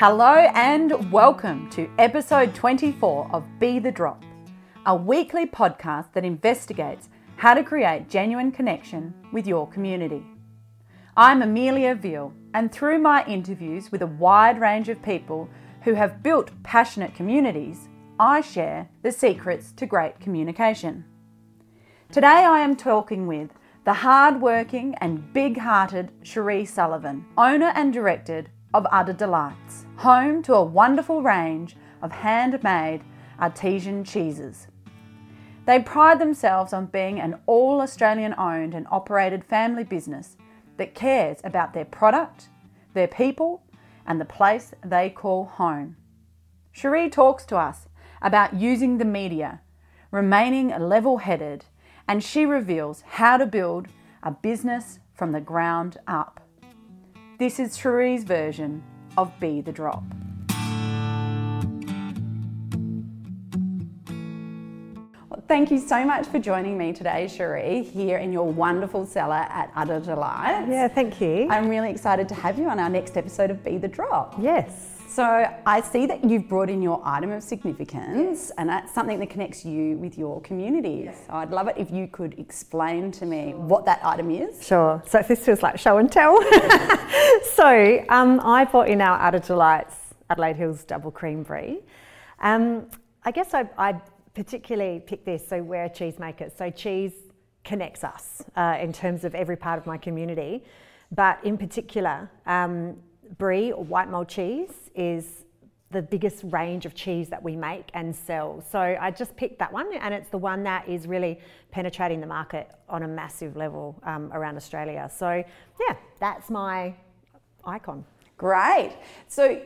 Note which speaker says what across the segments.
Speaker 1: Hello and welcome to episode 24 of Be the Drop, a weekly podcast that investigates how to create genuine connection with your community. I'm Amelia Veal, and through my interviews with a wide range of people who have built passionate communities, I share the secrets to great communication. Today I am talking with the hard-working and big-hearted Cherie Sullivan, owner and director of Udder Delights, home to a wonderful range of handmade artesian cheeses. They pride themselves on being an all Australian owned and operated family business that cares about their product, their people, and the place they call home. Cherie talks to us about using the media, remaining level headed, and she reveals how to build a business from the ground up. This is Cherie's version of Be the Drop. Thank you so much for joining me today, Cherie, here in your wonderful cellar at Udder Delight.
Speaker 2: Yeah, thank you.
Speaker 1: I'm really excited to have you on our next episode of Be the Drop.
Speaker 2: yes.
Speaker 1: So I see that you've brought in your item of significance, and that's something that connects you with your community. So I'd love it if you could explain to me what that item is.
Speaker 2: Sure. So this feels like show and tell. so um, I bought in our Udder Delights Adelaide Hills Double Cream Brie. Um, I guess I, I particularly picked this. So we're a cheesemaker. So cheese connects us uh, in terms of every part of my community. But in particular, um, brie or white mold cheese is the biggest range of cheese that we make and sell. So I just picked that one, and it's the one that is really penetrating the market on a massive level um, around Australia. So yeah, that's my icon.
Speaker 1: Great. So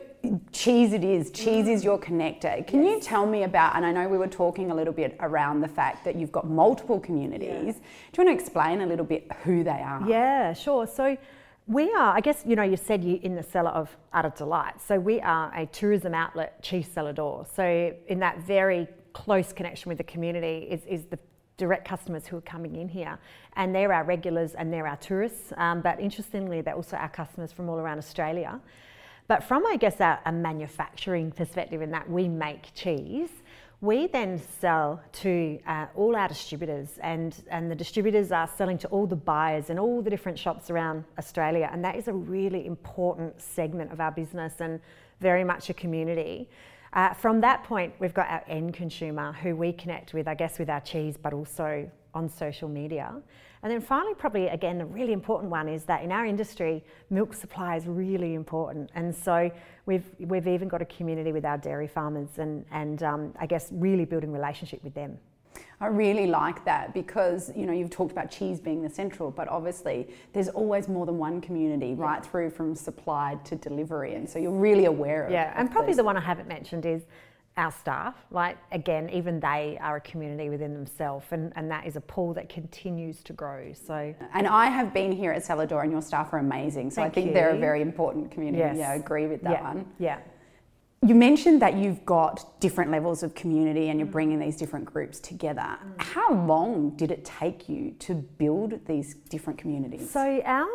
Speaker 1: cheese it is. Cheese is your connector. Can you tell me about, and I know we were talking a little bit around the fact that you've got multiple communities. Do you want to explain a little bit who they are?
Speaker 2: Yeah, sure. So we are, I guess, you know, you said you in the cellar of Udder Delight. So we are a tourism outlet cheese cellar door. So in that very close connection with the community is, is the direct customers who are coming in here. And they're our regulars and they're our tourists. Um, but interestingly, they're also our customers from all around Australia. But from, I guess, a, a manufacturing perspective in that we make cheese, we then sell to uh, all our distributors, and, and the distributors are selling to all the buyers and all the different shops around Australia. And that is a really important segment of our business and very much a community. Uh, from that point, we've got our end consumer who we connect with, I guess, with our cheese, but also on social media. And then finally, probably again, a really important one is that in our industry, milk supply is really important. And so we've, we've even got a community with our dairy farmers and, and um, I guess really building relationship with them.
Speaker 1: I really like that because you know you've talked about cheese being the central, but obviously there's always more than one community right through from supply to delivery, and so you're really aware of.
Speaker 2: Yeah, and probably
Speaker 1: those-
Speaker 2: the one I haven't mentioned is our staff. Like again, even they are a community within themselves, and, and that is a pool that continues to grow. So
Speaker 1: And I have been here at cellar door, and your staff are amazing. So
Speaker 2: Thank
Speaker 1: I think they're a very important community.
Speaker 2: Yes.
Speaker 1: Yeah, I agree with that
Speaker 2: yeah,
Speaker 1: one.
Speaker 2: yeah.
Speaker 1: You mentioned that you've got different levels of community and you're bringing these different groups together. Mm. How long did it take you to build these different communities?
Speaker 2: So our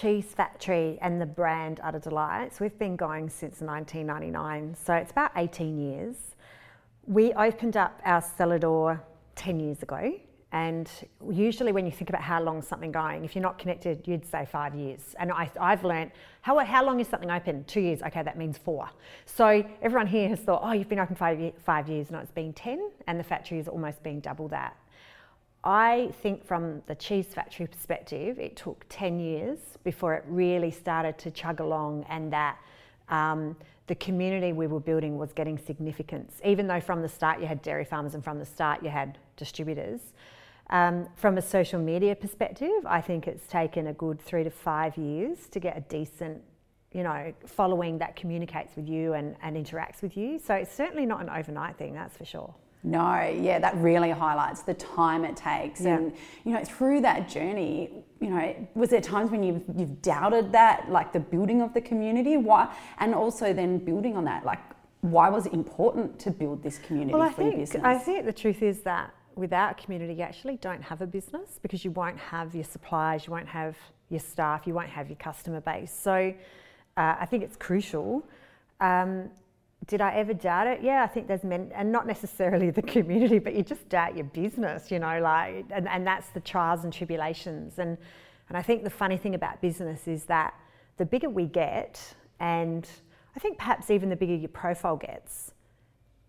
Speaker 2: cheese factory and the brand Udder Delights, we've been going since 1999. So it's about 18 years. We opened up our cellar door 10 years ago. And usually, when you think about how long something going, if you're not connected, you'd say five years. And I, I've learned how, how long is something open? Two years. Okay, that means four. So everyone here has thought, oh, you've been open five, five years. No, it's been 10, and the factory has almost been double that. I think from the cheese factory perspective, it took 10 years before it really started to chug along and that um, the community we were building was getting significance. Even though from the start you had dairy farmers and from the start you had distributors. Um, from a social media perspective, I think it's taken a good three to five years to get a decent, you know, following that communicates with you and, and interacts with you. So it's certainly not an overnight thing, that's for sure.
Speaker 1: No, yeah, that really highlights the time it takes.
Speaker 2: Yeah.
Speaker 1: And, you know, through that journey, you know, was there times when you've, you've doubted that, like the building of the community? Why? And also then building on that, like, why was it important to build this community
Speaker 2: Well, I
Speaker 1: for your
Speaker 2: think
Speaker 1: business?
Speaker 2: I think the truth is that without community, you actually don't have a business because you won't have your suppliers, you won't have your staff, you won't have your customer base. So uh, I think it's crucial Um, did I ever doubt it? Yeah, I think there's men, and not necessarily the community, but you just doubt your business, you know, like, and, and that's the trials and tribulations. And, and I think the funny thing about business is that the bigger we get, and I think perhaps even the bigger your profile gets,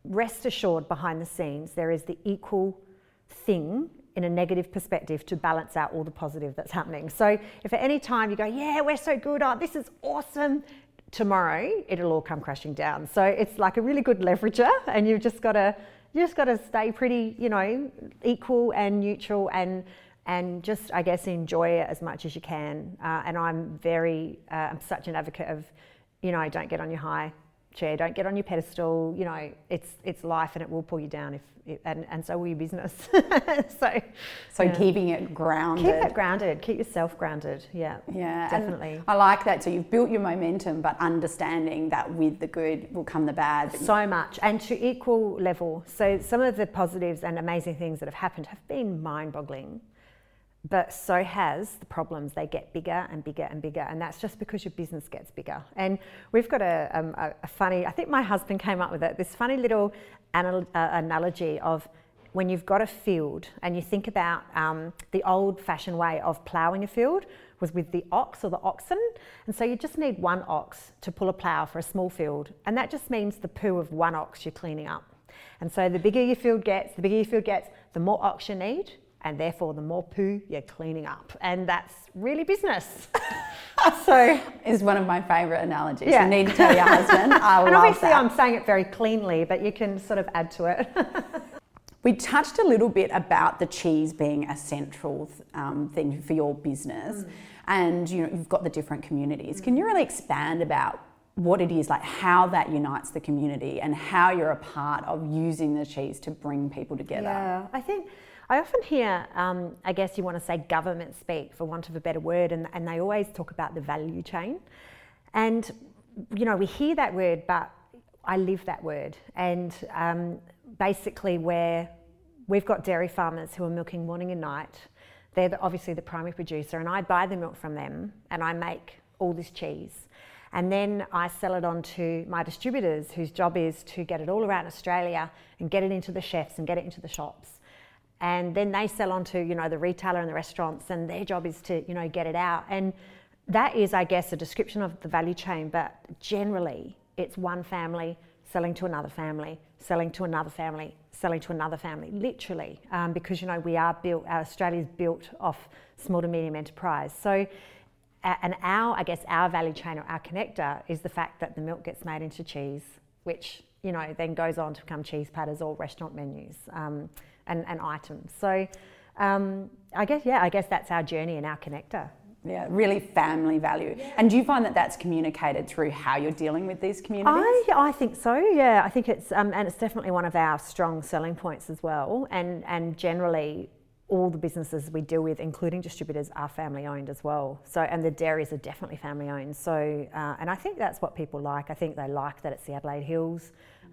Speaker 2: rest assured behind the scenes, there is the equal thing in a negative perspective to balance out all the positive that's happening. So if at any time you go, yeah, we're so good, oh, this is awesome, tomorrow it'll all come crashing down. So it's like a really good leverager, and you've just got to you just got to stay pretty, you know, equal and neutral and and just I guess enjoy it as much as you can. Uh, and I'm very uh, I'm such an advocate of, you know, don't get on your high chair, don't get on your pedestal. You know, it's it's life and it will pull you down if and, and so will your business. so,
Speaker 1: so yeah. keeping it grounded.
Speaker 2: Keep it grounded. Keep yourself grounded. Yeah.
Speaker 1: Yeah.
Speaker 2: Definitely.
Speaker 1: And I like that. So you've built your momentum, but understanding that with the good will come the bad.
Speaker 2: So much, and to equal level. So some of the positives and amazing things that have happened have been mind-boggling but so has the problems. They get bigger and bigger and bigger, and that's just because your business gets bigger. And we've got a, um, a, a funny, I think my husband came up with it, this funny little anal- uh, analogy of when you've got a field and you think about um, the old fashioned way of ploughing a field was with the ox or the oxen. And so you just need one ox to pull a plough for a small field. And that just means the poo of one ox you're cleaning up. And so the bigger your field gets, the bigger your field gets, the more ox you need and therefore the more poo you're cleaning up. And that's really business.
Speaker 1: so is one of my favourite analogies. Yeah. You need to tell your husband. I
Speaker 2: and obviously that. I'm saying it very cleanly, but you can sort of add to it.
Speaker 1: we touched a little bit about the cheese being a central um, thing for your business. Mm. And you know, you've got the different communities. Mm. Can you really expand about what it is, like how that unites the community and how you're a part of using the cheese to bring people together?
Speaker 2: Yeah, I think I often hear, um, I guess you want to say government speak, for want of a better word, and, and they always talk about the value chain. And, you know, we hear that word, but I live that word. And um, basically, where we've got dairy farmers who are milking morning and night, they're the, obviously the primary producer, and I buy the milk from them and I make all this cheese. And then I sell it on to my distributors, whose job is to get it all around Australia and get it into the chefs and get it into the shops and then they sell on to you know the retailer and the restaurants and their job is to you know get it out. And that is i guess a description of the value chain but generally it's one family selling to another family selling to another family selling to another family literally um, because you know we are built australia's built off small to medium enterprise. So and our i guess our value chain or our connector is the fact that the milk gets made into cheese which you know then goes on to become cheese platters or restaurant menus. Um, and, and items. So um, I guess, yeah, I guess that's our journey and our connector.
Speaker 1: Yeah, really family value. And do you find that that's communicated through how you're dealing with these communities?
Speaker 2: I, I think so. Yeah, I think it's um, and it's definitely one of our strong selling points as well. And and generally, all the businesses we deal with, including distributors, are family owned as well. So and the dairies are definitely family owned. So uh, and I think that's what people like. I think they like that it's the Adelaide Hills.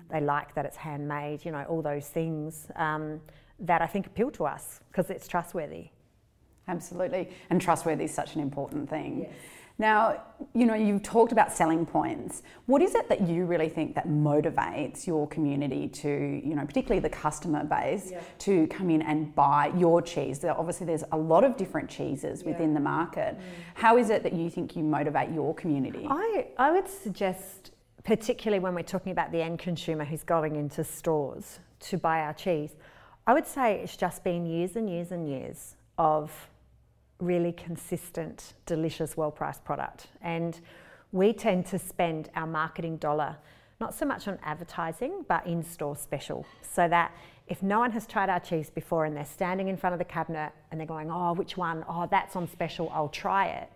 Speaker 2: They like that it's handmade. You know, all those things. Um, that I think appeal to us because it's trustworthy.
Speaker 1: Absolutely. And trustworthy is such an important thing. Yes. Now, you know, you've talked about selling points. What is it that you really think that motivates your community to, you know, particularly the customer base, yeah. to come in and buy your cheese? Obviously, there's a lot of different cheeses yeah. within the market. Mm. How is it that you think you motivate your community?
Speaker 2: I, I would suggest, particularly when we're talking about the end consumer who's going into stores to buy our cheese, I would say it's just been years and years and years of really consistent, delicious, well priced product. And we tend to spend our marketing dollar not so much on advertising, but in store special. So that if no one has tried our cheese before and they're standing in front of the cabinet and they're going, oh, which one? Oh, that's on special, I'll try it.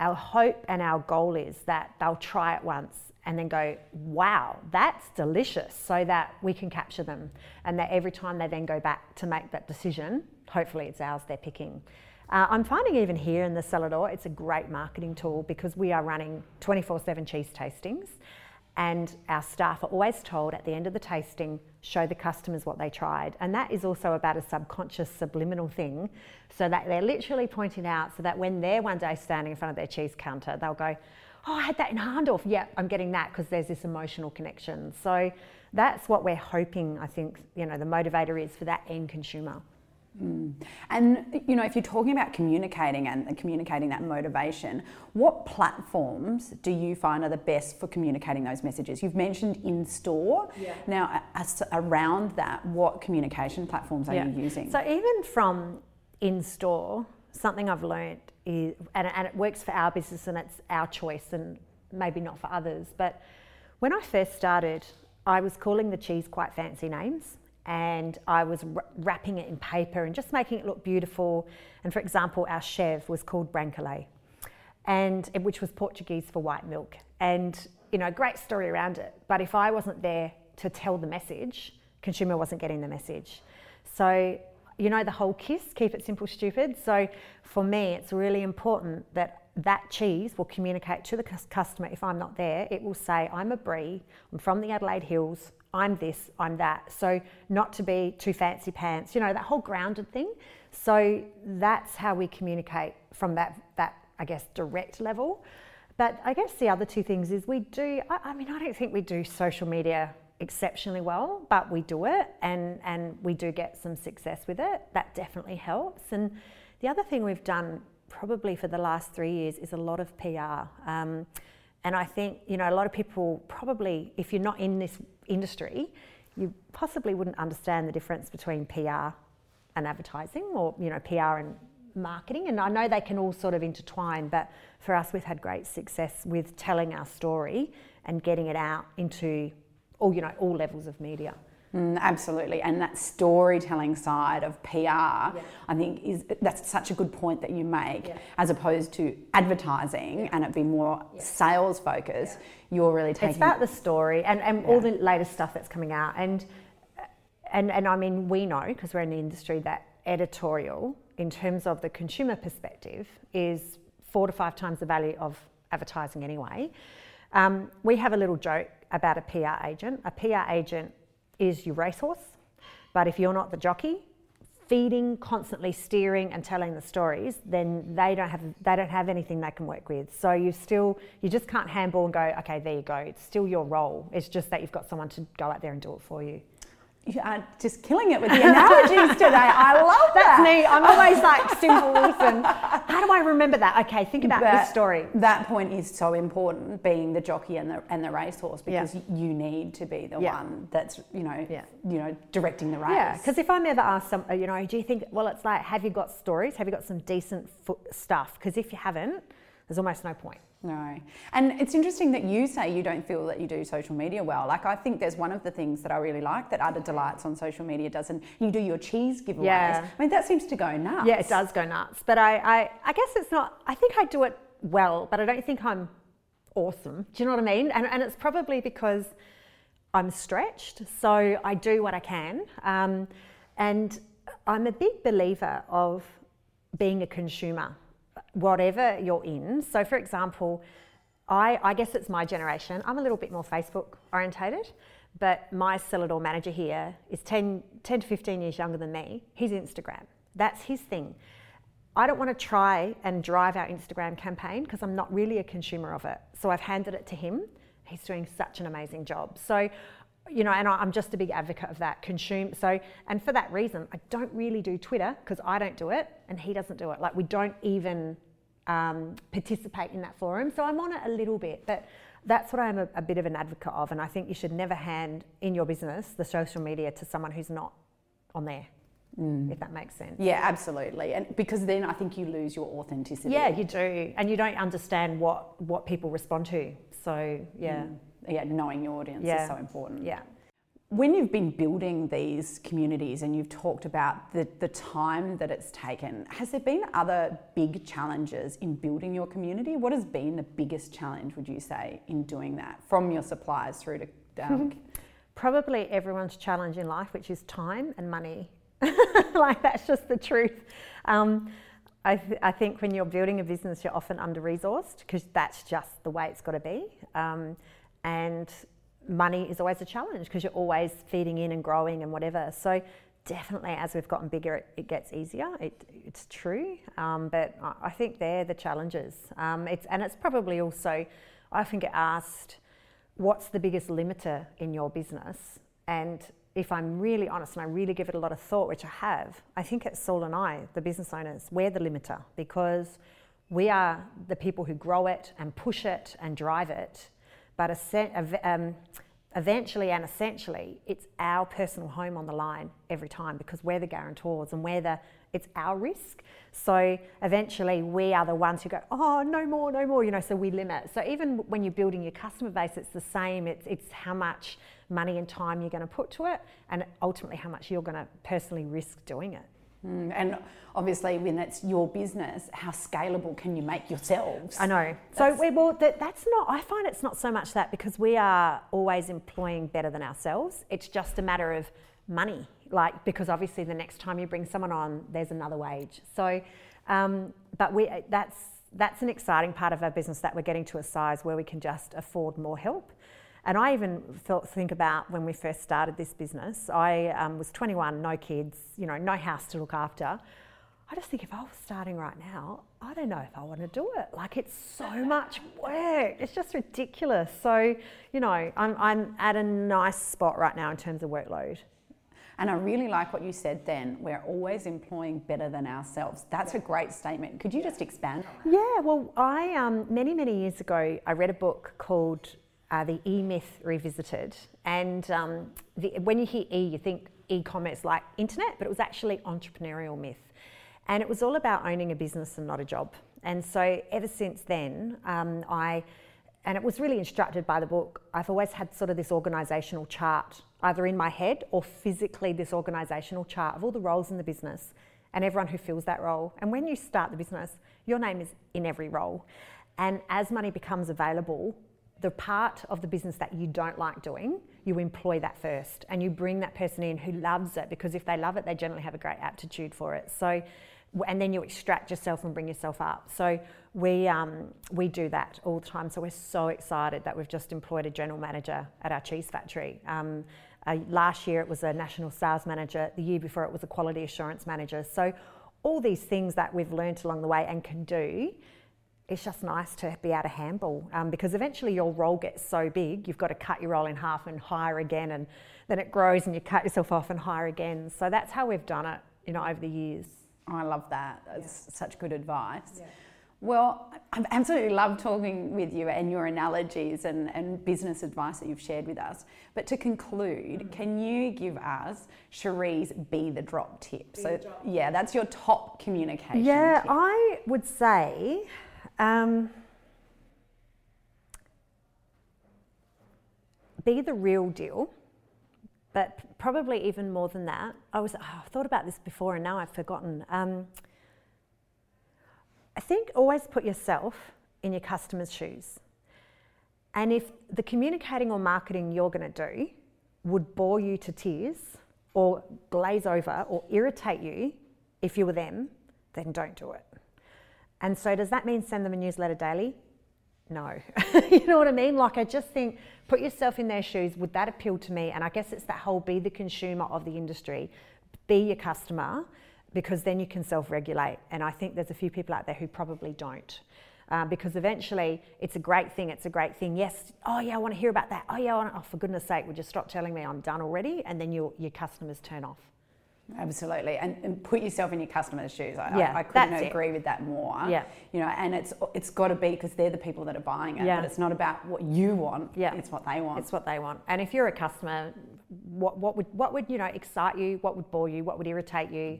Speaker 2: Our hope and our goal is that they'll try it once and then go, wow, that's delicious, so that we can capture them. And that every time they then go back to make that decision, hopefully it's ours they're picking. Uh, I'm finding even here in the cellar door, it's a great marketing tool because we are running 24 7 cheese tastings. And our staff are always told at the end of the tasting, show the customers what they tried. And that is also about a subconscious subliminal thing, so that they're literally pointing out so that when they're one day standing in front of their cheese counter, they'll go, Oh, I had that in Hahndorf. Yeah, I'm getting that because there's this emotional connection. So that's what we're hoping, I think, you know, the motivator is for that end consumer.
Speaker 1: Mm. And you know, if you're talking about communicating and communicating that motivation, what platforms do you find are the best for communicating those messages? You've mentioned in store. Yeah. Now, as, around that, what communication platforms are yeah. you using?
Speaker 2: So even from in store, something I've learned is, and, and it works for our business and it's our choice, and maybe not for others. But when I first started, I was calling the cheese quite fancy names and I was wrapping it in paper and just making it look beautiful. And for example, our chev was called Brancolé, and which was Portuguese for white milk. And you know, great story around it. But if I wasn't there to tell the message, consumer wasn't getting the message. So you know the whole kiss, keep it simple, stupid. So for me, it's really important that that cheese will communicate to the customer if I'm not there. It will say, I'm a brie, I'm from the Adelaide Hills, I'm this, I'm that. So not to be too fancy pants, you know, that whole grounded thing. So that's how we communicate from that, that I guess, direct level. But I guess the other two things is we do, I, I mean, I don't think we do social media exceptionally well, but we do it and, and we do get some success with it. That definitely helps. And the other thing we've done probably for the last three years is a lot of PR. Um, and I think, you know, a lot of people probably, if you're not in this industry, you possibly wouldn't understand the difference between PR and advertising or, you know, PR and marketing. And I know they can all sort of intertwine, but for us, we've had great success with telling our story and getting it out into all, you know, all levels of media.
Speaker 1: Mm, absolutely, and that storytelling side of PR, yeah. I think is that's such a good point that you make, yeah. as opposed to advertising yeah. and it be more sales focused. You're really taking.
Speaker 2: It's about the story and, and all the latest stuff that's coming out, and and and I mean we know because we're in the industry that editorial, in terms of the consumer perspective, is four to five times the value of advertising anyway. Um, we have a little joke about a PR agent. A PR agent is your racehorse. But if you're not the jockey, feeding, constantly steering and telling the stories, then they don't have they don't have anything they can work with. So you still you just can't handball and go, okay, there you go. It's still your role. It's just that you've got someone to go out there and do it for you
Speaker 1: you are just killing it with the analogies today. I love
Speaker 2: that. That's me. I'm always like symbols and how do I remember that? Okay, think about that, this story.
Speaker 1: That point is so important, being the jockey and the and the racehorse, because yeah. you need to be the yeah. one that's you know yeah. you know directing the race.
Speaker 2: Yeah, because if I'm ever asked some, you know, do you think? Well, it's like, have you got stories? Have you got some decent stuff? Because if you haven't, there's almost no point.
Speaker 1: No. And it's interesting that you say you don't feel that you do social media well. Like, I think there's one of the things that I really like that Udder Delights on social media does, and you do your cheese giveaways. Yeah. I mean, that seems to go nuts.
Speaker 2: Yeah, it does go nuts. But I, I, I guess it's not, I think I do it well, but I don't think I'm awesome. Do you know what I mean? And, and it's probably because I'm stretched, so I do what I can. Um, and I'm a big believer of being a consumer whatever you're in. So, for example, I, I guess it's my generation. I'm a little bit more Facebook orientated, but my cellar door manager here is 10, 10 to 15 years younger than me. He's Instagram. That's his thing. I don't want to try and drive our Instagram campaign because I'm not really a consumer of it. So I've handed it to him. He's doing such an amazing job. So you know, and I'm just a big advocate of that. Consume so, and for that reason, I don't really do Twitter because I don't do it and he doesn't do it. Like we don't even um, participate in that forum. So I'm on it a little bit, but that's what I'm a, a, bit of an advocate of. And I think you should never hand in your business the social media to someone who's not on there. Mm. If that makes sense.
Speaker 1: Yeah, absolutely. And because then I think you lose your authenticity.
Speaker 2: Yeah, you do. And you don't understand what what people respond to. So, yeah. Mm
Speaker 1: yeah, knowing your audience yeah. is so important.
Speaker 2: Yeah.
Speaker 1: When you've been building these communities and you've talked about the, the time that it's taken, has there been other big challenges in building your community? What has been the biggest challenge, would you say, in doing that from your suppliers through to um,
Speaker 2: Probably everyone's challenge in life, which is time and money. like that's just the truth. Um, I, th- I, think when you're building a business, you're often under resourced because that's just the way it's got to be. Um, and money is always a challenge because you're always feeding in and growing and whatever. So definitely as we've gotten bigger, it, it gets easier. It, it's true, um, but I think they're the challenges. Um, it's and it's probably also I often get asked, what's the biggest limiter in your business? And if I'm really honest and I really give it a lot of thought, which I have, I think it's Saul and I, the business owners, we're the limiter because we are the people who grow it and push it and drive it. But um, eventually and essentially, it's our personal home on the line every time because we're the guarantors and we're the it's our risk. So eventually, we are the ones who go, oh, no more, no more. You know, so we limit. So even when you're building your customer base, it's the same. It's it's how much money and time you're going to put to it, and ultimately how much you're going to personally risk doing it.
Speaker 1: Mm, and obviously, when it's your business, how scalable can you make yourselves?
Speaker 2: I know. That's so, we, well, that, that's not, I find it's not so much that because we are always employing better than ourselves. It's just a matter of money, like, because obviously the next time you bring someone on, there's another wage. So, um, but we, that's, that's an exciting part of our business that we're getting to a size where we can just afford more help. And I even thought, think about when we first started this business. I um, was 21, no kids, you know, no house to look after. I just think if I was starting right now, I don't know if I want to do it. Like it's so much work. It's just ridiculous. So, you know, I'm, I'm at a nice spot right now in terms of workload.
Speaker 1: And I really like what you said then. We're always employing better than ourselves. That's a great statement. Could you just expand
Speaker 2: Yeah, well, I, um, many, many years ago, I read a book called uh, the E Myth Revisited. And um, the, when you hear E, you think e commerce like internet, but it was actually entrepreneurial myth. And it was all about owning a business and not a job. And so ever since then, um, I, and it was really instructed by the book, I've always had sort of this organisational chart, either in my head or physically this organisational chart of all the roles in the business and everyone who fills that role. And when you start the business, your name is in every role. And as money becomes available, the part of the business that you don't like doing, you employ that first and you bring that person in who loves it because if they love it, they generally have a great aptitude for it. So, and then you extract yourself and bring yourself up. So we um, we do that all the time. So we're so excited that we've just employed a general manager at our cheese factory. Um, uh, last year it was a national sales manager. The year before it was a quality assurance manager. So all these things that we've learnt along the way and can do it's just nice to be able to handle um, because eventually your role gets so big, you've got to cut your role in half and hire again, and then it grows and you cut yourself off and hire again. So that's how we've done it, you know, over the years.
Speaker 1: I love that. It's yeah. such good advice. Yeah. Well, I've absolutely loved talking with you and your analogies and, and business advice that you've shared with us. But to conclude, mm-hmm. can you give us Cherie's Be the Drop tip? Be so, drop. yeah, that's your top communication.
Speaker 2: Yeah,
Speaker 1: tip.
Speaker 2: I would say um, be the real deal, but probably even more than that. I was oh, I thought about this before and now I've forgotten. Um, I think always put yourself in your customer's shoes. And if the communicating or marketing you're going to do would bore you to tears or glaze over or irritate you if you were them, then don't do it. And so, does that mean send them a newsletter daily? No. you know what I mean? Like, I just think put yourself in their shoes. Would that appeal to me? And I guess it's that whole be the consumer of the industry, be your customer, because then you can self regulate. And I think there's a few people out there who probably don't. Uh, because eventually it's a great thing, it's a great thing. Yes, oh yeah, I want to hear about that. Oh yeah, oh, for goodness sake, would you stop telling me I'm done already? And then your, your customers turn off.
Speaker 1: Absolutely, and, and, put yourself in your customer's shoes. I, yeah, I, I couldn't agree it. with that more.
Speaker 2: Yeah,
Speaker 1: you know, and it's it's got to be because they're the people that are buying it. Yeah. but it's not about what you want. Yeah, it's what they want.
Speaker 2: It's what they want. And if you're a customer, what what would what would you know excite you? What would bore you? What would irritate you?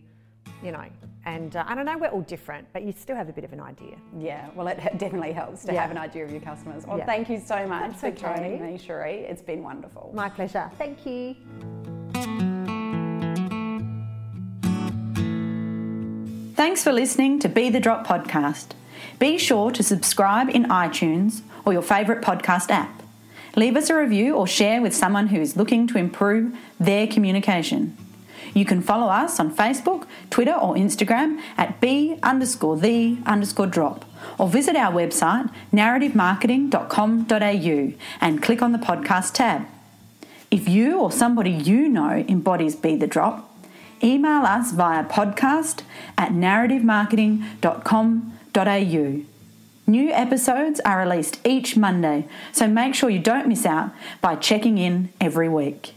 Speaker 2: You know, and uh, I don't know, we're all different, but you still have a bit of an idea.
Speaker 1: Yeah, well, it definitely helps to yeah. have an idea of your customers. Well, yeah. thank you so much That's for okay. joining me, Cherie. It's been wonderful.
Speaker 2: My pleasure. Thank you.
Speaker 1: Thanks for listening to Be the Drop podcast. Be sure to subscribe in iTunes or your favourite podcast app. Leave us a review or share with someone who is looking to improve their communication. You can follow us on Facebook, Twitter, or Instagram at b underscore the underscore drop, or visit our website narrativemarketing.com.au and click on the podcast tab. If you or somebody you know embodies Be the Drop, email us via podcast at narrativemarketing.com.au. New episodes are released each Monday, so make sure you don't miss out by checking in every week.